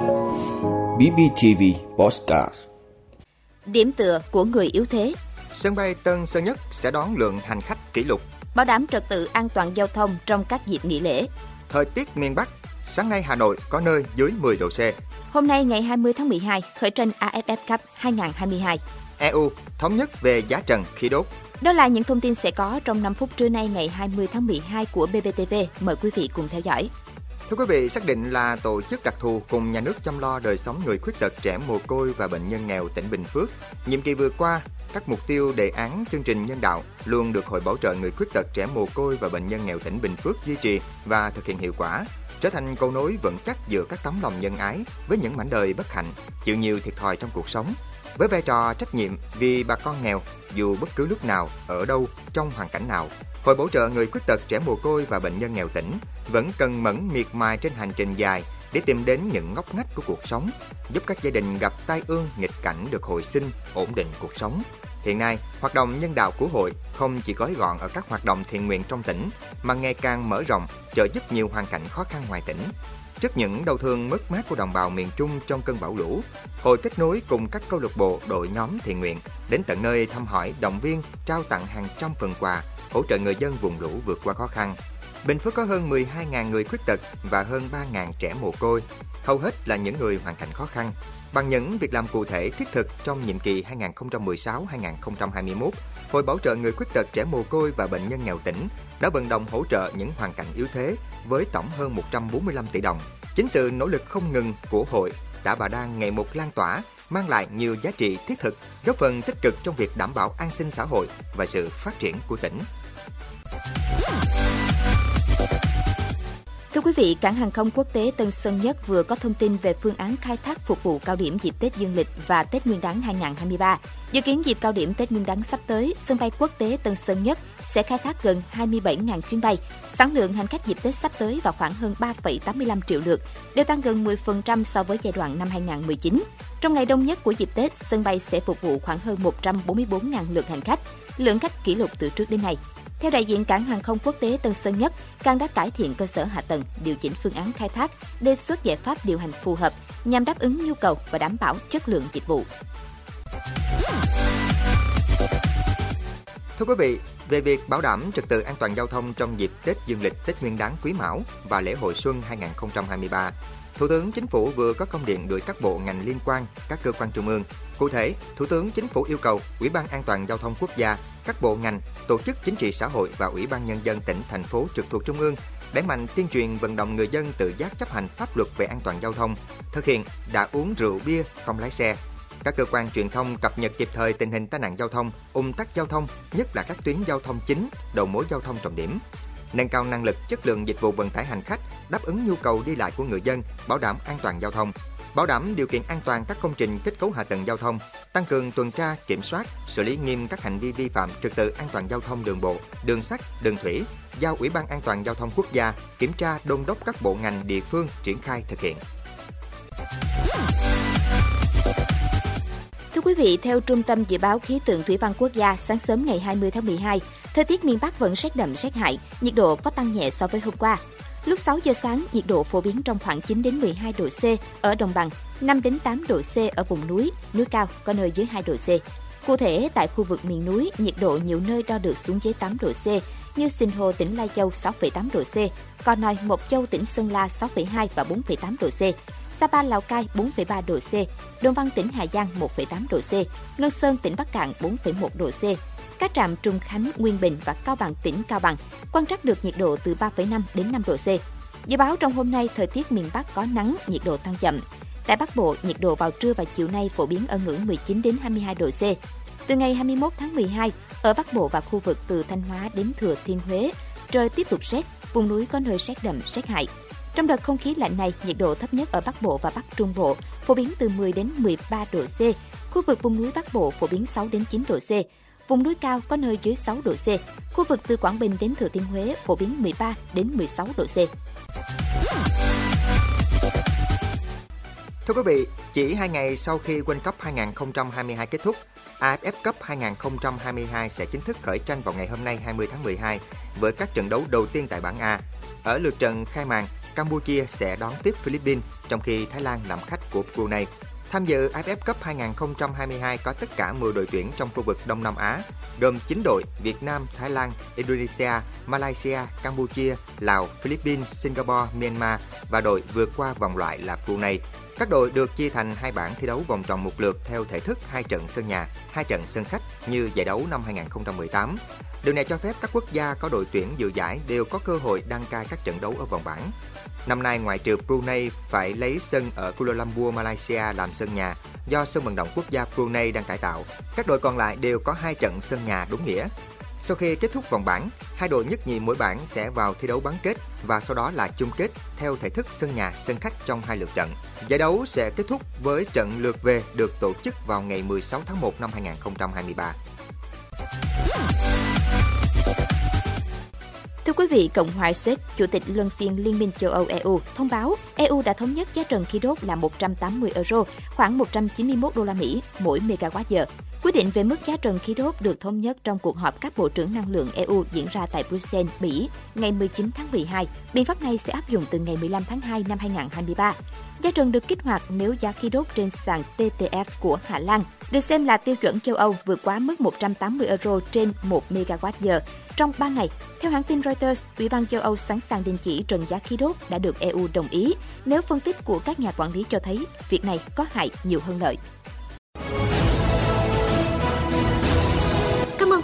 BBTV Postcard Điểm tựa của người yếu thế Sân bay Tân Sơn Nhất sẽ đón lượng hành khách kỷ lục. Bảo đảm trật tự an toàn giao thông trong các dịp nghỉ lễ Thời tiết miền Bắc, sáng nay Hà Nội có nơi dưới 10 độ C. Hôm nay ngày 20 tháng 12, khởi tranh AFF Cup 2022 EU thống nhất về giá trần khí đốt. Đó là những thông tin sẽ có trong 5 phút trưa nay ngày 20 tháng 12 của BBTV. Mời quý vị cùng theo dõi. Thưa quý vị, xác định là tổ chức đặc thù cùng nhà nước chăm lo đời sống người khuyết tật, trẻ mồ côi và bệnh nhân nghèo tỉnh Bình Phước. Nhiệm kỳ vừa qua, các mục tiêu đề án chương trình nhân đạo luôn được Hội Bảo trợ người khuyết tật, trẻ mồ côi và bệnh nhân nghèo tỉnh Bình Phước duy trì và thực hiện hiệu quả, trở thành cầu nối vững chắc giữa các tấm lòng nhân ái với những mảnh đời bất hạnh, chịu nhiều thiệt thòi trong cuộc sống. Với vai trò trách nhiệm vì bà con nghèo, dù bất cứ lúc nào, ở đâu, trong hoàn cảnh nào, Hội Bảo trợ người khuyết tật, trẻ mồ côi và bệnh nhân nghèo tỉnh vẫn cần mẫn miệt mài trên hành trình dài để tìm đến những ngóc ngách của cuộc sống, giúp các gia đình gặp tai ương nghịch cảnh được hồi sinh, ổn định cuộc sống. Hiện nay, hoạt động nhân đạo của hội không chỉ gói gọn ở các hoạt động thiện nguyện trong tỉnh, mà ngày càng mở rộng, trợ giúp nhiều hoàn cảnh khó khăn ngoài tỉnh. Trước những đau thương mất mát của đồng bào miền Trung trong cơn bão lũ, hội kết nối cùng các câu lạc bộ, đội nhóm thiện nguyện đến tận nơi thăm hỏi, động viên, trao tặng hàng trăm phần quà, hỗ trợ người dân vùng lũ vượt qua khó khăn. Bình Phước có hơn 12.000 người khuyết tật và hơn 3.000 trẻ mồ côi, hầu hết là những người hoàn cảnh khó khăn. Bằng những việc làm cụ thể thiết thực trong nhiệm kỳ 2016-2021, Hội Bảo trợ người khuyết tật trẻ mồ côi và bệnh nhân nghèo tỉnh đã vận động hỗ trợ những hoàn cảnh yếu thế với tổng hơn 145 tỷ đồng. Chính sự nỗ lực không ngừng của hội đã và đang ngày một lan tỏa, mang lại nhiều giá trị thiết thực, góp phần tích cực trong việc đảm bảo an sinh xã hội và sự phát triển của tỉnh. Thưa quý vị, cảng hàng không quốc tế Tân Sơn Nhất vừa có thông tin về phương án khai thác phục vụ cao điểm dịp Tết Dương lịch và Tết Nguyên đán 2023. Dự kiến dịp cao điểm Tết Nguyên đán sắp tới, sân bay quốc tế Tân Sơn Nhất sẽ khai thác gần 27.000 chuyến bay. Sản lượng hành khách dịp Tết sắp tới vào khoảng hơn 3,85 triệu lượt, đều tăng gần 10% so với giai đoạn năm 2019. Trong ngày đông nhất của dịp Tết, sân bay sẽ phục vụ khoảng hơn 144.000 lượt hành khách, lượng khách kỷ lục từ trước đến nay. Theo đại diện cảng hàng không quốc tế Tân Sơn Nhất, cảng đã cải thiện cơ sở hạ tầng, điều chỉnh phương án khai thác, đề xuất giải pháp điều hành phù hợp nhằm đáp ứng nhu cầu và đảm bảo chất lượng dịch vụ. Thưa quý vị, về việc bảo đảm trật tự an toàn giao thông trong dịp Tết Dương lịch, Tết Nguyên đán Quý Mão và lễ hội xuân 2023, Thủ tướng Chính phủ vừa có công điện gửi các bộ ngành liên quan, các cơ quan trung ương. Cụ thể, Thủ tướng Chính phủ yêu cầu Ủy ban An toàn giao thông quốc gia, các bộ ngành, tổ chức chính trị xã hội và Ủy ban nhân dân tỉnh thành phố trực thuộc trung ương đẩy mạnh tuyên truyền vận động người dân tự giác chấp hành pháp luật về an toàn giao thông, thực hiện đã uống rượu bia không lái xe. Các cơ quan truyền thông cập nhật kịp thời tình hình tai nạn giao thông, ùn tắc giao thông, nhất là các tuyến giao thông chính, đầu mối giao thông trọng điểm nâng cao năng lực chất lượng dịch vụ vận tải hành khách, đáp ứng nhu cầu đi lại của người dân, bảo đảm an toàn giao thông, bảo đảm điều kiện an toàn các công trình kết cấu hạ tầng giao thông, tăng cường tuần tra, kiểm soát, xử lý nghiêm các hành vi vi phạm trật tự an toàn giao thông đường bộ, đường sắt, đường thủy, giao Ủy ban An toàn giao thông quốc gia kiểm tra đôn đốc các bộ ngành địa phương triển khai thực hiện. Thưa quý vị, theo Trung tâm Dự báo Khí tượng Thủy văn Quốc gia, sáng sớm ngày 20 tháng 12, thời tiết miền Bắc vẫn rét đậm rét hại, nhiệt độ có tăng nhẹ so với hôm qua. Lúc 6 giờ sáng, nhiệt độ phổ biến trong khoảng 9 đến 12 độ C ở đồng bằng, 5 đến 8 độ C ở vùng núi, núi cao có nơi dưới 2 độ C. Cụ thể, tại khu vực miền núi, nhiệt độ nhiều nơi đo được xuống dưới 8 độ C, như Sinh Hồ tỉnh Lai Châu 6,8 độ C, Cò Nòi Mộc Châu tỉnh Sơn La 6,2 và 4,8 độ C, Sapa Lào Cai 4,3 độ C, Đồng Văn tỉnh Hà Giang 1,8 độ C, Ngân Sơn tỉnh Bắc Cạn 4,1 độ C. Các trạm Trung Khánh, Nguyên Bình và Cao Bằng tỉnh Cao Bằng quan trắc được nhiệt độ từ 3,5 đến 5 độ C. Dự báo trong hôm nay thời tiết miền Bắc có nắng, nhiệt độ tăng chậm. Tại Bắc Bộ, nhiệt độ vào trưa và chiều nay phổ biến ở ngưỡng 19 đến 22 độ C. Từ ngày 21 tháng 12, ở Bắc Bộ và khu vực từ Thanh Hóa đến Thừa Thiên Huế, trời tiếp tục rét, vùng núi có nơi rét đậm, rét hại. Trong đợt không khí lạnh này, nhiệt độ thấp nhất ở Bắc Bộ và Bắc Trung Bộ phổ biến từ 10 đến 13 độ C. Khu vực vùng núi Bắc Bộ phổ biến 6 đến 9 độ C. Vùng núi cao có nơi dưới 6 độ C. Khu vực từ Quảng Bình đến Thừa Thiên Huế phổ biến 13 đến 16 độ C. Thưa quý vị, chỉ 2 ngày sau khi World Cup 2022 kết thúc, AFF Cup 2022 sẽ chính thức khởi tranh vào ngày hôm nay 20 tháng 12 với các trận đấu đầu tiên tại bảng A. Ở lượt trận khai màn, Campuchia sẽ đón tiếp Philippines, trong khi Thái Lan làm khách của Brunei. Tham dự AFF Cup 2022 có tất cả 10 đội tuyển trong khu vực Đông Nam Á, gồm 9 đội Việt Nam, Thái Lan, Indonesia, Malaysia, Campuchia, Lào, Philippines, Singapore, Myanmar và đội vượt qua vòng loại là Brunei. Các đội được chia thành hai bảng thi đấu vòng tròn một lượt theo thể thức hai trận sân nhà, hai trận sân khách như giải đấu năm 2018. Điều này cho phép các quốc gia có đội tuyển dự giải đều có cơ hội đăng cai các trận đấu ở vòng bảng. Năm nay, ngoại trừ Brunei phải lấy sân ở Kuala Lumpur, Malaysia làm sân nhà do sân vận động quốc gia Brunei đang cải tạo, các đội còn lại đều có hai trận sân nhà đúng nghĩa. Sau khi kết thúc vòng bảng, hai đội nhất nhì mỗi bảng sẽ vào thi đấu bán kết và sau đó là chung kết theo thể thức sân nhà sân khách trong hai lượt trận. Giải đấu sẽ kết thúc với trận lượt về được tổ chức vào ngày 16 tháng 1 năm 2023. Thưa quý vị, Cộng hòa Séc, Chủ tịch Luân phiên Liên minh châu Âu EU thông báo EU đã thống nhất giá trần khí đốt là 180 euro, khoảng 191 đô la Mỹ mỗi megawatt giờ. Quyết định về mức giá trần khí đốt được thống nhất trong cuộc họp các bộ trưởng năng lượng EU diễn ra tại Bruxelles, Bỉ ngày 19 tháng 12. Biện pháp này sẽ áp dụng từ ngày 15 tháng 2 năm 2023. Giá trần được kích hoạt nếu giá khí đốt trên sàn TTF của Hà Lan được xem là tiêu chuẩn châu Âu vượt quá mức 180 euro trên 1 MWh giờ trong 3 ngày. Theo hãng tin Reuters, Ủy ban châu Âu sẵn sàng đình chỉ trần giá khí đốt đã được EU đồng ý nếu phân tích của các nhà quản lý cho thấy việc này có hại nhiều hơn lợi.